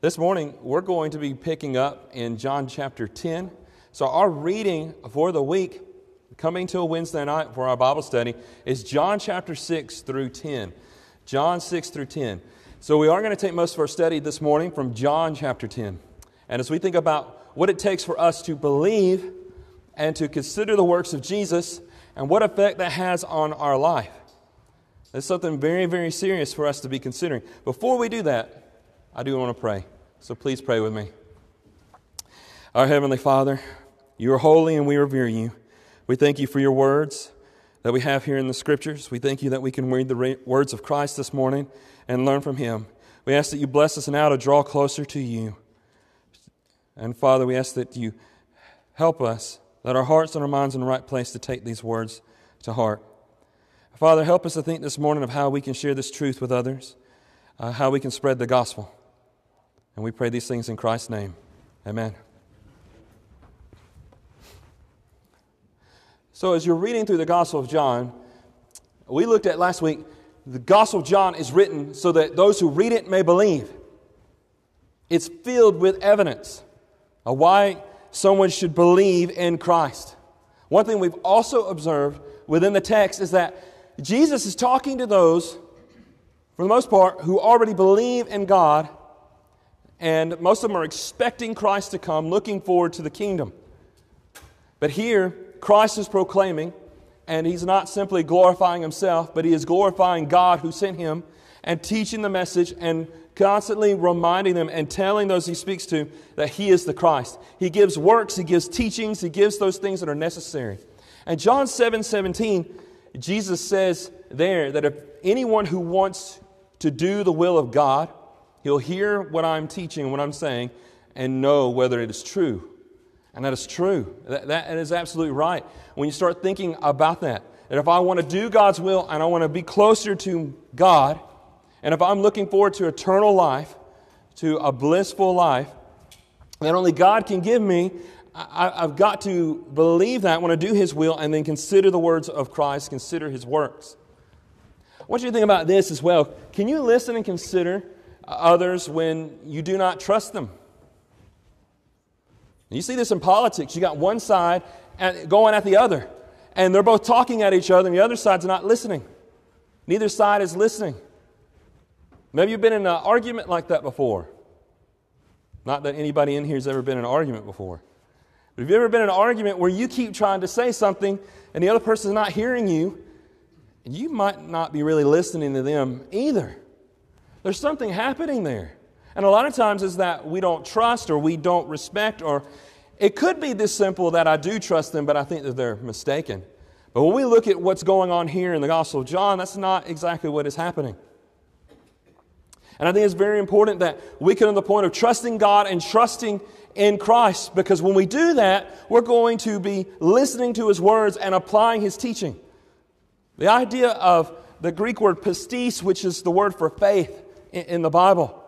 This morning, we're going to be picking up in John chapter 10. So, our reading for the week, coming to a Wednesday night for our Bible study, is John chapter 6 through 10. John 6 through 10. So, we are going to take most of our study this morning from John chapter 10. And as we think about what it takes for us to believe and to consider the works of Jesus and what effect that has on our life, it's something very, very serious for us to be considering. Before we do that, I do want to pray. So please pray with me. Our Heavenly Father, you are holy and we revere you. We thank you for your words that we have here in the Scriptures. We thank you that we can read the words of Christ this morning and learn from him. We ask that you bless us now to draw closer to you. And Father, we ask that you help us, that our hearts and our minds in the right place to take these words to heart. Father, help us to think this morning of how we can share this truth with others, uh, how we can spread the gospel. And we pray these things in Christ's name. Amen. So, as you're reading through the Gospel of John, we looked at last week, the Gospel of John is written so that those who read it may believe. It's filled with evidence of why someone should believe in Christ. One thing we've also observed within the text is that Jesus is talking to those, for the most part, who already believe in God and most of them are expecting Christ to come, looking forward to the kingdom. But here, Christ is proclaiming, and he's not simply glorifying himself, but he is glorifying God who sent him and teaching the message and constantly reminding them and telling those he speaks to that he is the Christ. He gives works, he gives teachings, he gives those things that are necessary. And John 7 17, Jesus says there that if anyone who wants to do the will of God, He'll hear what I'm teaching, and what I'm saying, and know whether it is true. And that is true. That, that is absolutely right. When you start thinking about that, that if I want to do God's will and I want to be closer to God, and if I'm looking forward to eternal life, to a blissful life that only God can give me, I, have got to believe that, want to do His will, and then consider the words of Christ, consider His works. I want you to think about this as well. Can you listen and consider others when you do not trust them. You see this in politics. You got one side going at the other, and they're both talking at each other, and the other side's not listening. Neither side is listening. Maybe you've been in an argument like that before. Not that anybody in here has ever been in an argument before. But have you ever been in an argument where you keep trying to say something and the other person's not hearing you? and You might not be really listening to them either. There's something happening there. And a lot of times is that we don't trust or we don't respect, or it could be this simple that I do trust them, but I think that they're mistaken. But when we look at what's going on here in the Gospel of John, that's not exactly what is happening. And I think it's very important that we come to the point of trusting God and trusting in Christ, because when we do that, we're going to be listening to His words and applying His teaching. The idea of the Greek word pistis, which is the word for faith, in, the Bible.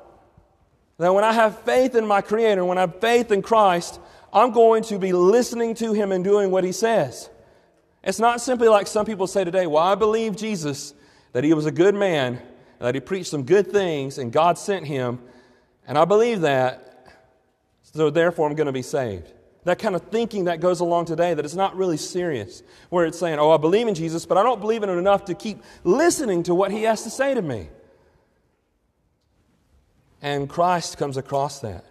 That when I have faith in my Creator, when I have faith in Christ, I'm going to be listening to Him and doing what He says. It's not simply like some people say today, well, I believe Jesus, that He was a good man, that He preached some good things, and God sent Him, and I believe that, so therefore I'm going to be saved. That kind of thinking that goes along today that it's not really serious, where it's saying, oh, I believe in Jesus, but I don't believe in Him enough to keep listening to what He has to say to me. And Christ comes across that.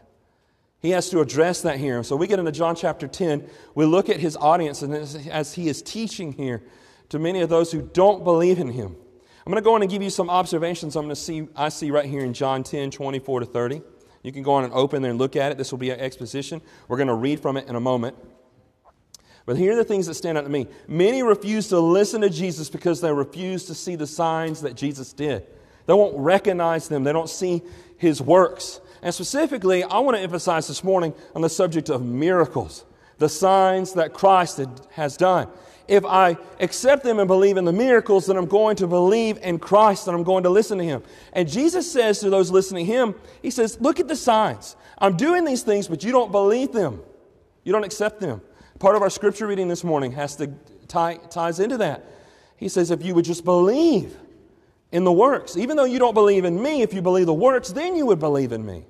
He has to address that here. So we get into John chapter 10. We look at his audience and as he is teaching here to many of those who don't believe in him. I'm going to go on and give you some observations I'm going to see, I see right here in John 10, 24 to 30. You can go on and open there and look at it. This will be an exposition. We're going to read from it in a moment. But here are the things that stand out to me. Many refuse to listen to Jesus because they refuse to see the signs that Jesus did. They won't recognize them, they don't see his works. And specifically, I want to emphasize this morning on the subject of miracles, the signs that Christ has done. If I accept them and believe in the miracles, then I'm going to believe in Christ and I'm going to listen to Him. And Jesus says to those listening to Him, He says, Look at the signs. I'm doing these things, but you don't believe them. You don't accept them. Part of our scripture reading this morning has to tie, ties into that. He says, If you would just believe, in the works. Even though you don't believe in me, if you believe the works, then you would believe in me.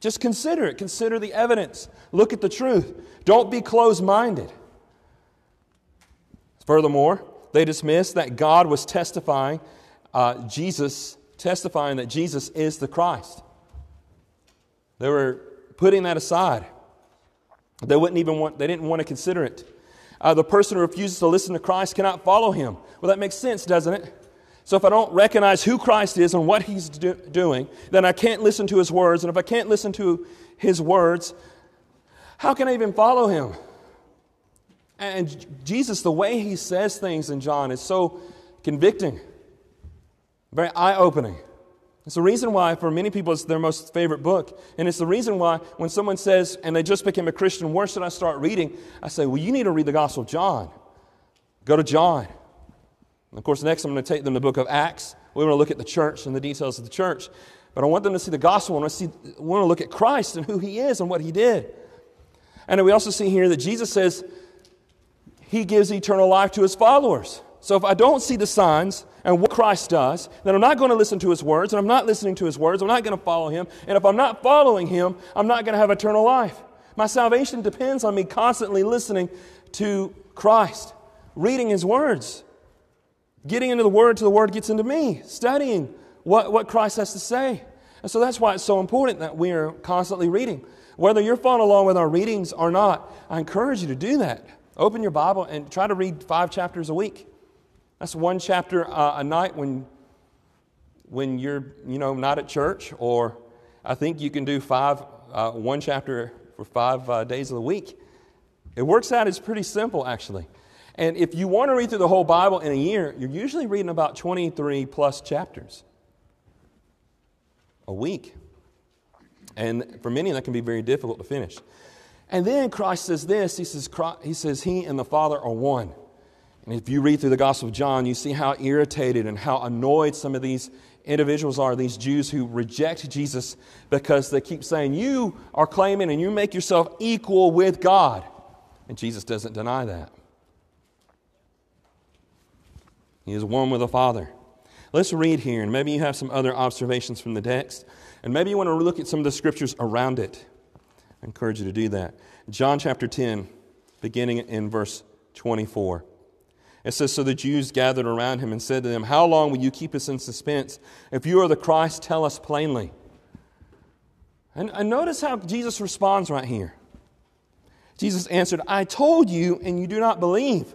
Just consider it. Consider the evidence. Look at the truth. Don't be closed minded. Furthermore, they dismissed that God was testifying, uh, Jesus, testifying that Jesus is the Christ. They were putting that aside. They wouldn't even want, they didn't want to consider it. Uh, the person who refuses to listen to Christ cannot follow him. Well, that makes sense, doesn't it? So if I don't recognize who Christ is and what he's do- doing, then I can't listen to his words. And if I can't listen to his words, how can I even follow him? And Jesus, the way he says things in John is so convicting, very eye opening. It's the reason why, for many people, it's their most favorite book. And it's the reason why, when someone says, and they just became a Christian, where should I start reading? I say, well, you need to read the Gospel of John. Go to John. And of course, next I'm going to take them to the book of Acts. We want to look at the church and the details of the church. But I want them to see the gospel. I want to, see, I want to look at Christ and who he is and what he did. And we also see here that Jesus says he gives eternal life to his followers. So if I don't see the signs and what Christ does, then I'm not going to listen to his words, and I'm not listening to his words. I'm not going to follow him. And if I'm not following him, I'm not going to have eternal life. My salvation depends on me constantly listening to Christ, reading his words, getting into the word till the word gets into me, studying what, what Christ has to say. And so that's why it's so important that we are constantly reading. Whether you're following along with our readings or not, I encourage you to do that. Open your Bible and try to read five chapters a week. That's one chapter uh, a night when, when you're, you know, not at church, or I think you can do five, uh, one chapter for five uh, days of the week. It works out, it's pretty simple, actually. And if you want to read through the whole Bible in a year, you're usually reading about 23 plus chapters a week. And for many, that can be very difficult to finish. And then Christ says this He says, He, says, he and the Father are one. And if you read through the Gospel of John, you see how irritated and how annoyed some of these individuals are, these Jews who reject Jesus because they keep saying, You are claiming and you make yourself equal with God. And Jesus doesn't deny that. He is one with the Father. Let's read here, and maybe you have some other observations from the text, and maybe you want to look at some of the scriptures around it. I encourage you to do that. John chapter 10, beginning in verse 24. It says, So the Jews gathered around him and said to them, How long will you keep us in suspense? If you are the Christ, tell us plainly. And, and notice how Jesus responds right here. Jesus answered, I told you, and you do not believe.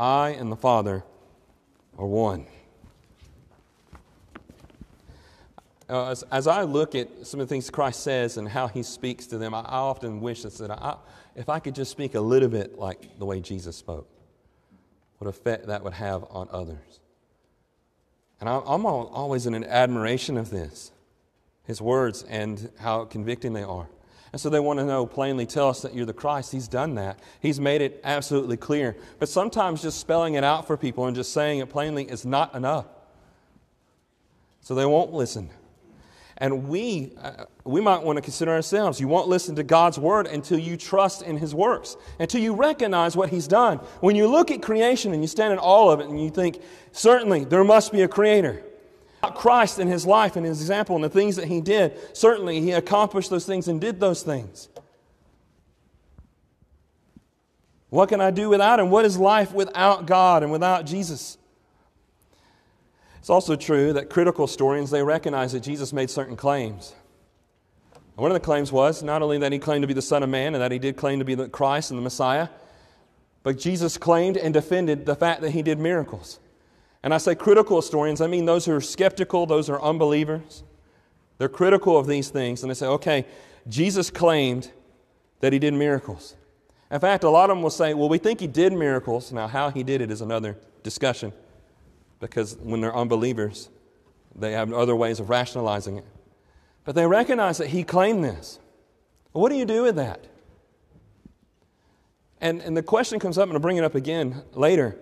I and the Father are one. Uh, as, as, I look at some of the things Christ says and how he speaks to them, I, I often wish that I, if I could just speak a little bit like the way Jesus spoke what effect that would have on others. And I'm always in an admiration of this, his words and how convicting they are. And so they want to know plainly, tell us that you're the Christ. He's done that. He's made it absolutely clear. But sometimes just spelling it out for people and just saying it plainly is not enough. So they won't listen. And we, uh, we might want to consider ourselves. You won't listen to God's word until you trust in his works, until you recognize what he's done. When you look at creation and you stand in all of it and you think, certainly there must be a creator. Christ and his life and his example and the things that he did, certainly he accomplished those things and did those things. What can I do without him? What is life without God and without Jesus? It's also true that critical historians, they recognize that Jesus made certain claims. One of the claims was not only that he claimed to be the Son of Man and that he did claim to be the Christ and the Messiah, but Jesus claimed and defended the fact that he did miracles. And I say critical historians, I mean those who are skeptical, those who are unbelievers. They're critical of these things, and they say, okay, Jesus claimed that he did miracles. In fact, a lot of them will say, well, we think he did miracles. Now, how he did it is another discussion because when they're unbelievers, they have other ways of rationalizing it. But they recognize that he claimed this. What do you do with that? And, and the question comes up, and I'll bring it up again later,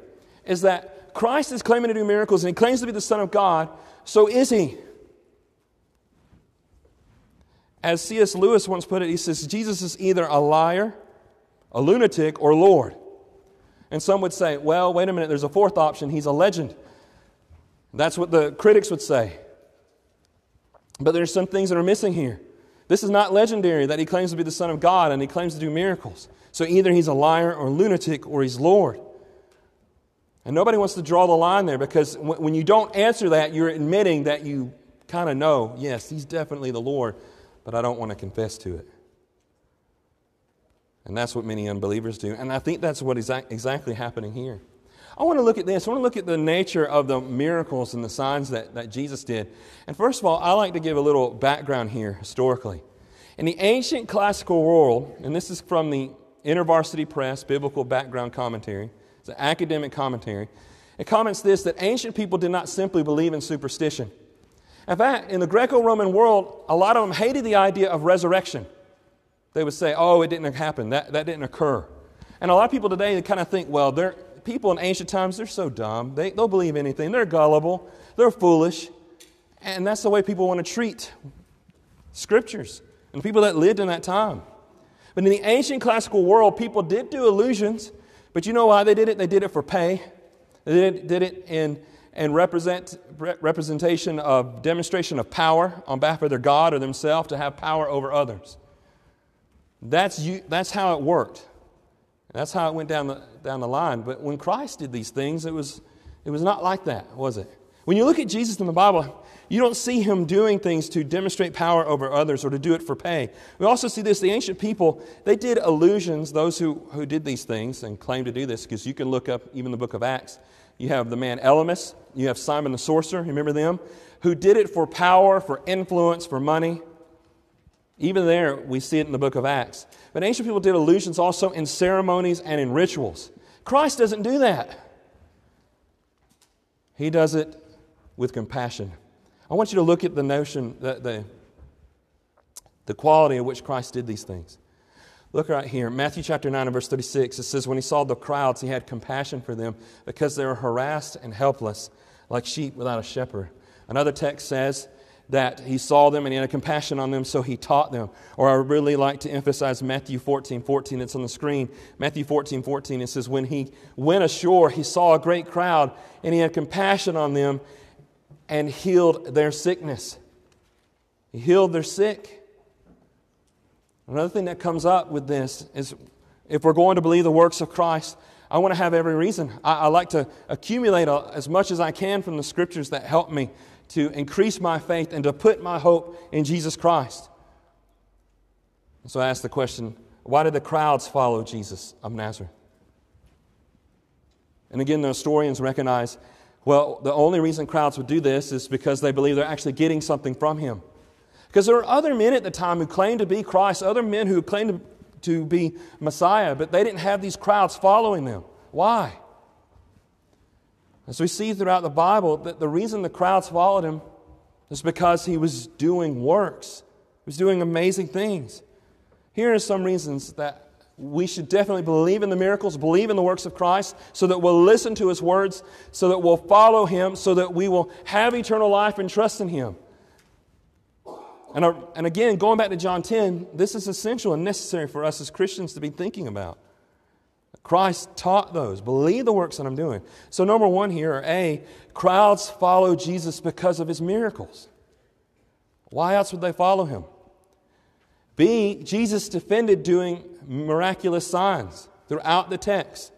is that Christ is claiming to do miracles and he claims to be the Son of God, so is he. As C.S. Lewis once put it, he says, Jesus is either a liar, a lunatic, or Lord. And some would say, well, wait a minute, there's a fourth option. He's a legend. That's what the critics would say. But there's some things that are missing here. This is not legendary that he claims to be the Son of God and he claims to do miracles. So either he's a liar or a lunatic or he's Lord. And nobody wants to draw the line there because when you don't answer that, you're admitting that you kind of know, yes, he's definitely the Lord, but I don't want to confess to it. And that's what many unbelievers do. And I think that's what is exactly happening here. I want to look at this. I want to look at the nature of the miracles and the signs that, that Jesus did. And first of all, I like to give a little background here historically. In the ancient classical world, and this is from the InterVarsity Press Biblical Background Commentary, it's an academic commentary, it comments this that ancient people did not simply believe in superstition. In fact, in the Greco Roman world, a lot of them hated the idea of resurrection. They would say, oh, it didn't happen, that, that didn't occur. And a lot of people today they kind of think, well, they're, people in ancient times, they're so dumb. They, they'll believe anything. They're gullible. They're foolish. And that's the way people want to treat scriptures and the people that lived in that time. But in the ancient classical world, people did do illusions. But you know why they did it? They did it for pay. They did, did it in, in represent, representation of demonstration of power on behalf of their God or themselves to have power over others. That's, you, that's how it worked. That's how it went down the, down the line. But when Christ did these things, it was, it was not like that, was it? When you look at Jesus in the Bible, you don't see him doing things to demonstrate power over others or to do it for pay. We also see this the ancient people, they did illusions, those who, who did these things and claimed to do this, because you can look up even the book of Acts. You have the man Elymas, you have Simon the sorcerer, remember them? Who did it for power, for influence, for money. Even there, we see it in the book of Acts. But ancient people did illusions also in ceremonies and in rituals. Christ doesn't do that. He does it with compassion. I want you to look at the notion, the, the, the quality of which Christ did these things. Look right here, Matthew chapter 9 and verse 36. It says, When he saw the crowds, he had compassion for them because they were harassed and helpless, like sheep without a shepherd. Another text says, that he saw them and he had compassion on them, so he taught them. Or I really like to emphasize Matthew 14 14, it's on the screen. Matthew 14 14, it says, When he went ashore, he saw a great crowd, and he had compassion on them and healed their sickness. He healed their sick. Another thing that comes up with this is if we're going to believe the works of Christ, I want to have every reason. I, I like to accumulate a, as much as I can from the scriptures that help me to increase my faith and to put my hope in Jesus Christ. So I ask the question why did the crowds follow Jesus of Nazareth? And again, the historians recognize well, the only reason crowds would do this is because they believe they're actually getting something from him. Because there were other men at the time who claimed to be Christ, other men who claimed to be Messiah, but they didn't have these crowds following them. Why? As we see throughout the Bible, that the reason the crowds followed him is because he was doing works, he was doing amazing things. Here are some reasons that we should definitely believe in the miracles, believe in the works of Christ, so that we'll listen to his words, so that we'll follow him, so that we will have eternal life and trust in him. And, uh, and again, going back to John 10, this is essential and necessary for us as Christians to be thinking about. Christ taught those. Believe the works that I'm doing. So, number one here, A, crowds follow Jesus because of his miracles. Why else would they follow him? B, Jesus defended doing miraculous signs throughout the text.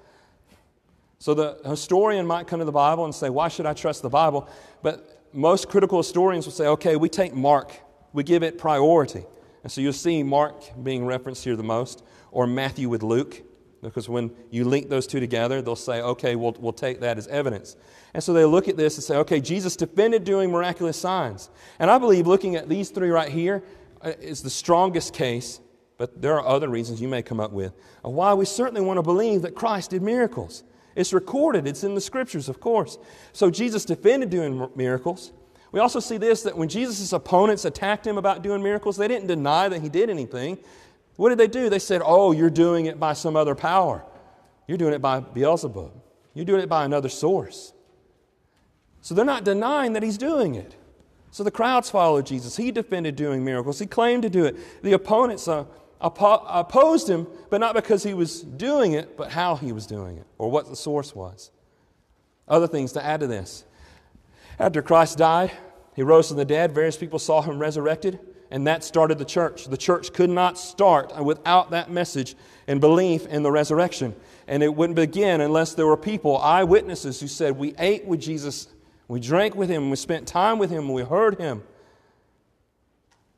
So the historian might come to the Bible and say, Why should I trust the Bible? But most critical historians will say, Okay, we take Mark, we give it priority. And so you'll see Mark being referenced here the most, or Matthew with Luke. Because when you link those two together, they'll say, okay, we'll, we'll take that as evidence. And so they look at this and say, okay, Jesus defended doing miraculous signs. And I believe looking at these three right here uh, the strongest case, but there are other reasons you may come up with, why we certainly want to believe that Christ did miracles. It's recorded, it's in the scriptures, of course. So Jesus defended doing miracles. We also see this that when Jesus' opponents attacked him about doing miracles, they didn't deny that he did anything. What did they do? They said, Oh, you're doing it by some other power. You're doing it by Beelzebub. You're doing it by another source. So they're not denying that he's doing it. So the crowds followed Jesus. He defended doing miracles. He claimed to do it. The opponents uh, opposed him, but not because he was doing it, but how he was doing it or what the source was. Other things to add to this. After Christ died, he rose from the dead. Various people saw him resurrected, and that started the church. The church could not start without that message and belief in the resurrection. And it wouldn't begin unless there were people, eyewitnesses, who said, We ate with Jesus, we drank with him, we spent time with him, we heard him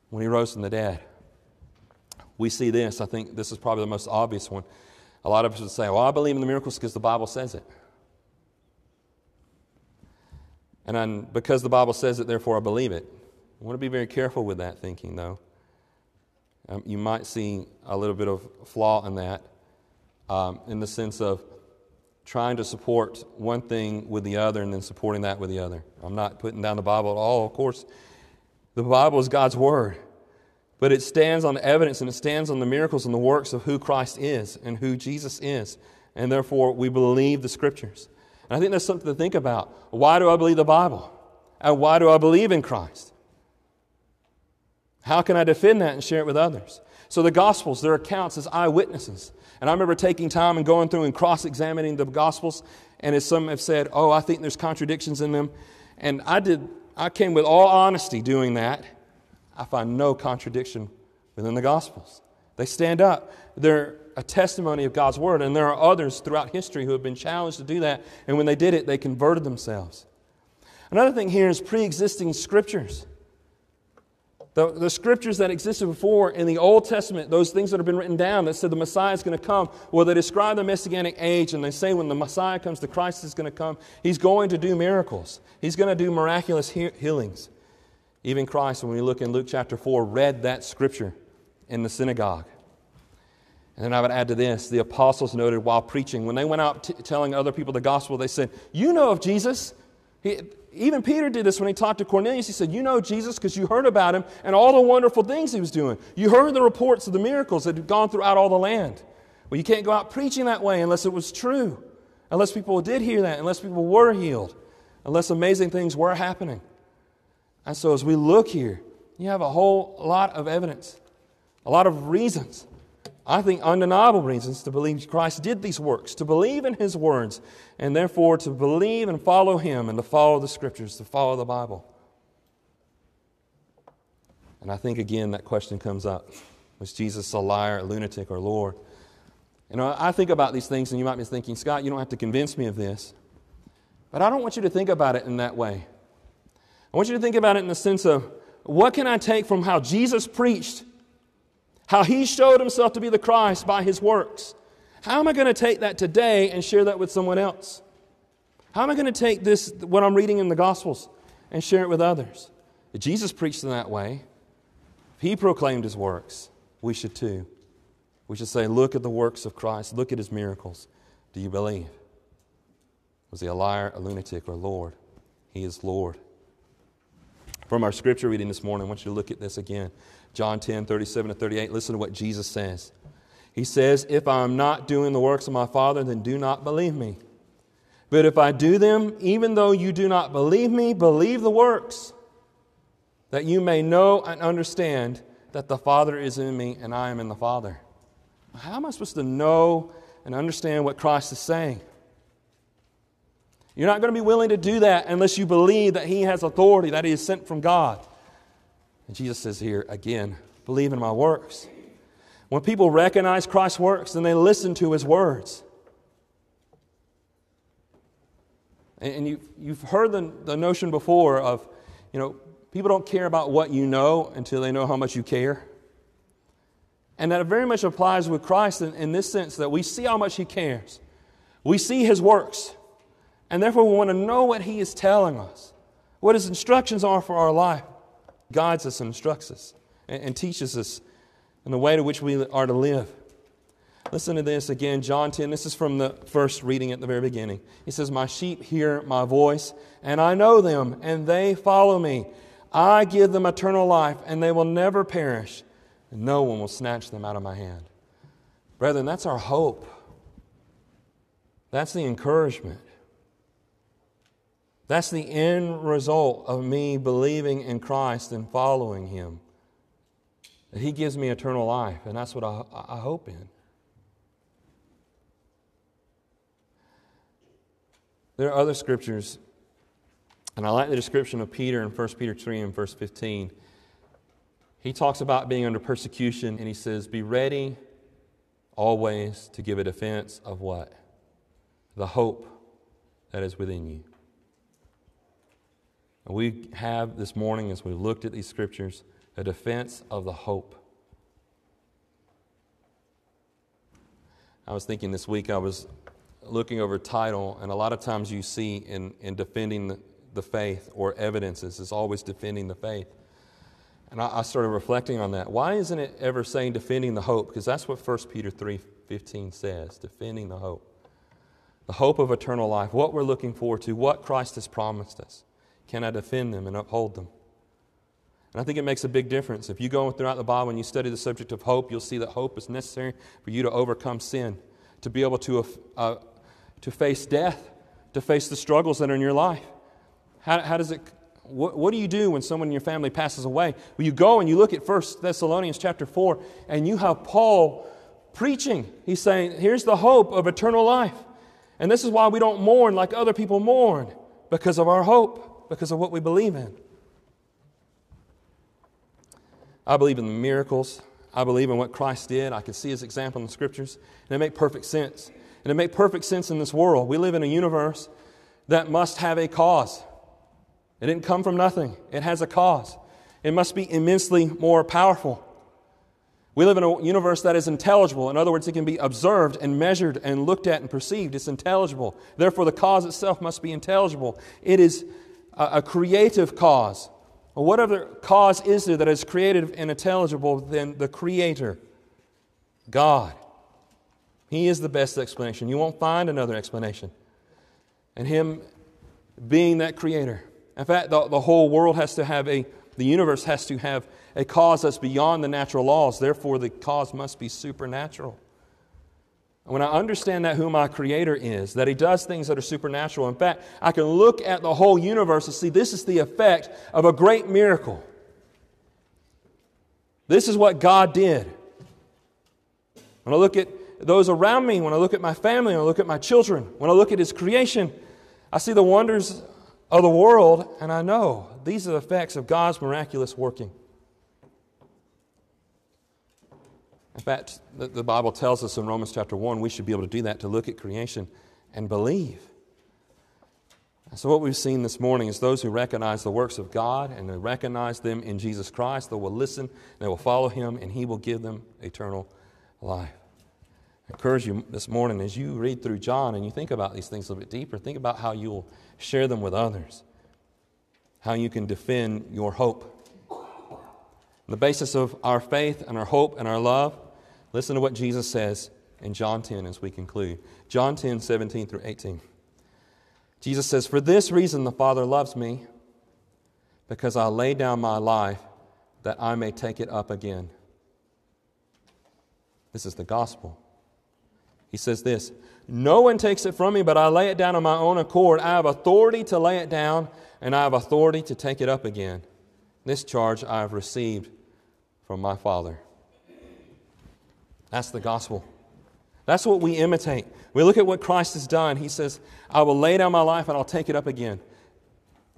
when he rose from the dead. We see this. I think this is probably the most obvious one. A lot of us would say, Well, I believe in the miracles because the Bible says it. And I'm, because the Bible says it, therefore I believe it. I want to be very careful with that thinking, though. Um, you might see a little bit of flaw in that, um, in the sense of trying to support one thing with the other and then supporting that with the other. I'm not putting down the Bible at all. Of course, the Bible is God's Word, but it stands on evidence and it stands on the miracles and the works of who Christ is and who Jesus is. And therefore, we believe the Scriptures. And I think that's something to think about. Why do I believe the Bible? And why do I believe in Christ? How can I defend that and share it with others? So the Gospels, their accounts as eyewitnesses. And I remember taking time and going through and cross examining the Gospels. And as some have said, oh, I think there's contradictions in them. And I did, I came with all honesty doing that. I find no contradiction within the Gospels. They stand up. They're a testimony of God's word. And there are others throughout history who have been challenged to do that. And when they did it, they converted themselves. Another thing here is pre existing scriptures. The, the scriptures that existed before in the Old Testament, those things that have been written down that said the Messiah is going to come, well, they describe the Messianic age and they say when the Messiah comes, the Christ is going to come. He's going to do miracles, He's going to do miraculous he- healings. Even Christ, when we look in Luke chapter 4, read that scripture in the synagogue. And then I would add to this the apostles noted while preaching, when they went out t- telling other people the gospel, they said, You know of Jesus. He, even Peter did this when he talked to Cornelius. He said, You know Jesus because you heard about him and all the wonderful things he was doing. You heard the reports of the miracles that had gone throughout all the land. Well, you can't go out preaching that way unless it was true, unless people did hear that, unless people were healed, unless amazing things were happening. And so as we look here, you have a whole lot of evidence, a lot of reasons I think, undeniable reasons to believe Christ did these works, to believe in His words, and therefore to believe and follow Him and to follow the Scriptures, to follow the Bible. And I think, again, that question comes up Was Jesus a liar, a lunatic, or Lord? You know, I think about these things, and you might be thinking, Scott, you don't have to convince me of this. But I don't want you to think about it in that way. I want you to think about it in the sense of what can I take from how Jesus preached how he showed himself to be the Christ by his works. How am I going to take that today and share that with someone else? How am I going to take this, what I'm reading in the Gospels, and share it with others? If Jesus preached in that way, if he proclaimed his works, we should too. We should say, Look at the works of Christ, look at his miracles. Do you believe? Was he a liar, a lunatic, or a Lord? He is Lord. From our scripture reading this morning, I want you to look at this again. John 10, 37 to 38. Listen to what Jesus says. He says, If I am not doing the works of my Father, then do not believe me. But if I do them, even though you do not believe me, believe the works, that you may know and understand that the Father is in me and I am in the Father. How am I supposed to know and understand what Christ is saying? You're not going to be willing to do that unless you believe that He has authority, that He is sent from God. And Jesus says here again, believe in my works. When people recognize Christ's works, then they listen to his words. And you've, you've heard the, the notion before of, you know, people don't care about what you know until they know how much you care. And that very much applies with Christ in, in this sense that we see how much he cares. We see his works. And therefore, we want to know what he is telling us, what his instructions are for our life guides us and instructs us and, and teaches us in the way to which we are to live. Listen to this again, John 10. This is from the first reading at the very beginning. He says, My sheep hear my voice, and I know them, and they follow me. I give them eternal life, and they will never perish, and no one will snatch them out of my hand. Brethren, that's our hope. That's the encouragement. That's the end result of me believing in Christ and following Him. That He gives me eternal life, and that's what I, I hope in. There are other scriptures, and I like the description of Peter in 1 Peter 3 and verse 15. He talks about being under persecution, and he says, Be ready always to give a defense of what? The hope that is within you. We have this morning, as we looked at these scriptures, a defense of the hope. I was thinking this week, I was looking over title, and a lot of times you see in, in defending the, the faith or evidences is always defending the faith. And I, I, started reflecting on that. Why isn't it ever saying defending the hope? Because that's what 1 Peter 3.15 says, defending the hope. The hope of eternal life, what we're looking forward to, what Christ has promised us. Can I defend them and uphold them? And I think it makes a big difference. If you go throughout the Bible and you study the subject of hope, you'll see that hope is necessary for you to overcome sin, to be able to, uh, to face death, to face the struggles that are in your life. How, how does it, what, what do you do when someone in your family passes away? Well, you go and you look at 1 Thessalonians chapter 4, and you have Paul preaching. He's saying, here's the hope of eternal life. And this is why we don't mourn like other people mourn, because of our hope, because of what we believe in. I believe in the miracles. I believe in what Christ did. I can see his example in the scriptures, and it makes perfect sense. And it makes perfect sense in this world. We live in a universe that must have a cause. It didn't come from nothing, it has a cause. It must be immensely more powerful. We live in a universe that is intelligible. In other words, it can be observed and measured and looked at and perceived. It's intelligible. Therefore, the cause itself must be intelligible. It is a, creative cause. Well, what other cause is there that is creative and intelligible than the Creator? God. He is the best explanation. You won't find another explanation. And Him being that Creator. In fact, the, the whole world has to have a, the universe has to have a cause that's beyond the natural laws. Therefore, the cause must be supernatural. When I understand that who my creator is, that he does things that are supernatural, in fact, I can look at the whole universe and see this is the effect of a great miracle. This is what God did. When I look at those around me, when I look at my family, when I look at my children, when I look at his creation, I see the wonders of the world, and I know these are the effects of God's miraculous working. In fact, the, the Bible tells us in Romans chapter 1 we should be able to do that to look at creation and believe. So, what we've seen this morning is those who recognize the works of God and recognize them in Jesus Christ, they will listen, they will follow Him, and He will give them eternal life. I encourage you this morning as you read through John and you think about these things a little bit deeper, think about how you will share them with others, how you can defend your hope. The basis of our faith and our hope and our love Listen to what Jesus says in John 10 as we conclude. John 10, 17 through 18. Jesus says, For this reason the Father loves me, because I lay down my life that I may take it up again. This is the gospel. He says this No one takes it from me, but I lay it down on my own accord. I have authority to lay it down, and I have authority to take it up again. This charge I have received from my Father. That's the gospel. That's what we imitate. We look at what Christ has done. He says, I will lay down my life and I'll take it up again.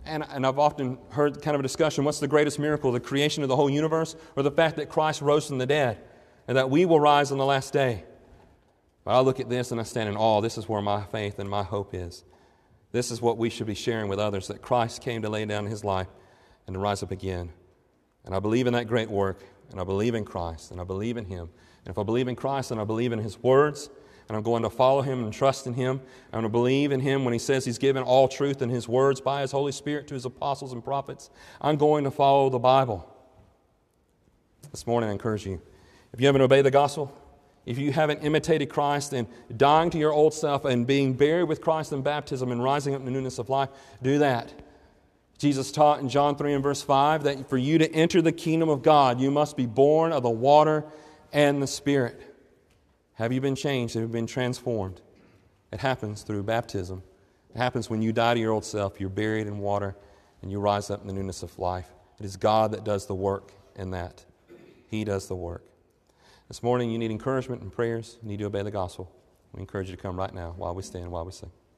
And, and I've often heard kind of a discussion what's the greatest miracle, the creation of the whole universe, or the fact that Christ rose from the dead and that we will rise on the last day? But I look at this and I stand in awe. This is where my faith and my hope is. This is what we should be sharing with others that Christ came to lay down his life and to rise up again. And I believe in that great work, and I believe in Christ, and I believe in him. And if I believe in Christ and I believe in His words, and I'm going to follow Him and trust in Him, I'm going to believe in Him when He says He's given all truth in His words by His Holy Spirit to His apostles and prophets, I'm going to follow the Bible. This morning, I encourage you. If you haven't obeyed the gospel, if you haven't imitated Christ and dying to your old self and being buried with Christ in baptism and rising up in the newness of life, do that. Jesus taught in John 3 and verse 5 that for you to enter the kingdom of God, you must be born of the water and the Spirit. Have you been changed? Have you been transformed? It happens through baptism. It happens when you die to your old self, you're buried in water, and you rise up in the newness of life. It is God that does the work in that. He does the work. This morning, you need encouragement and prayers. You need to obey the gospel. We encourage you to come right now while we stand, while we sing.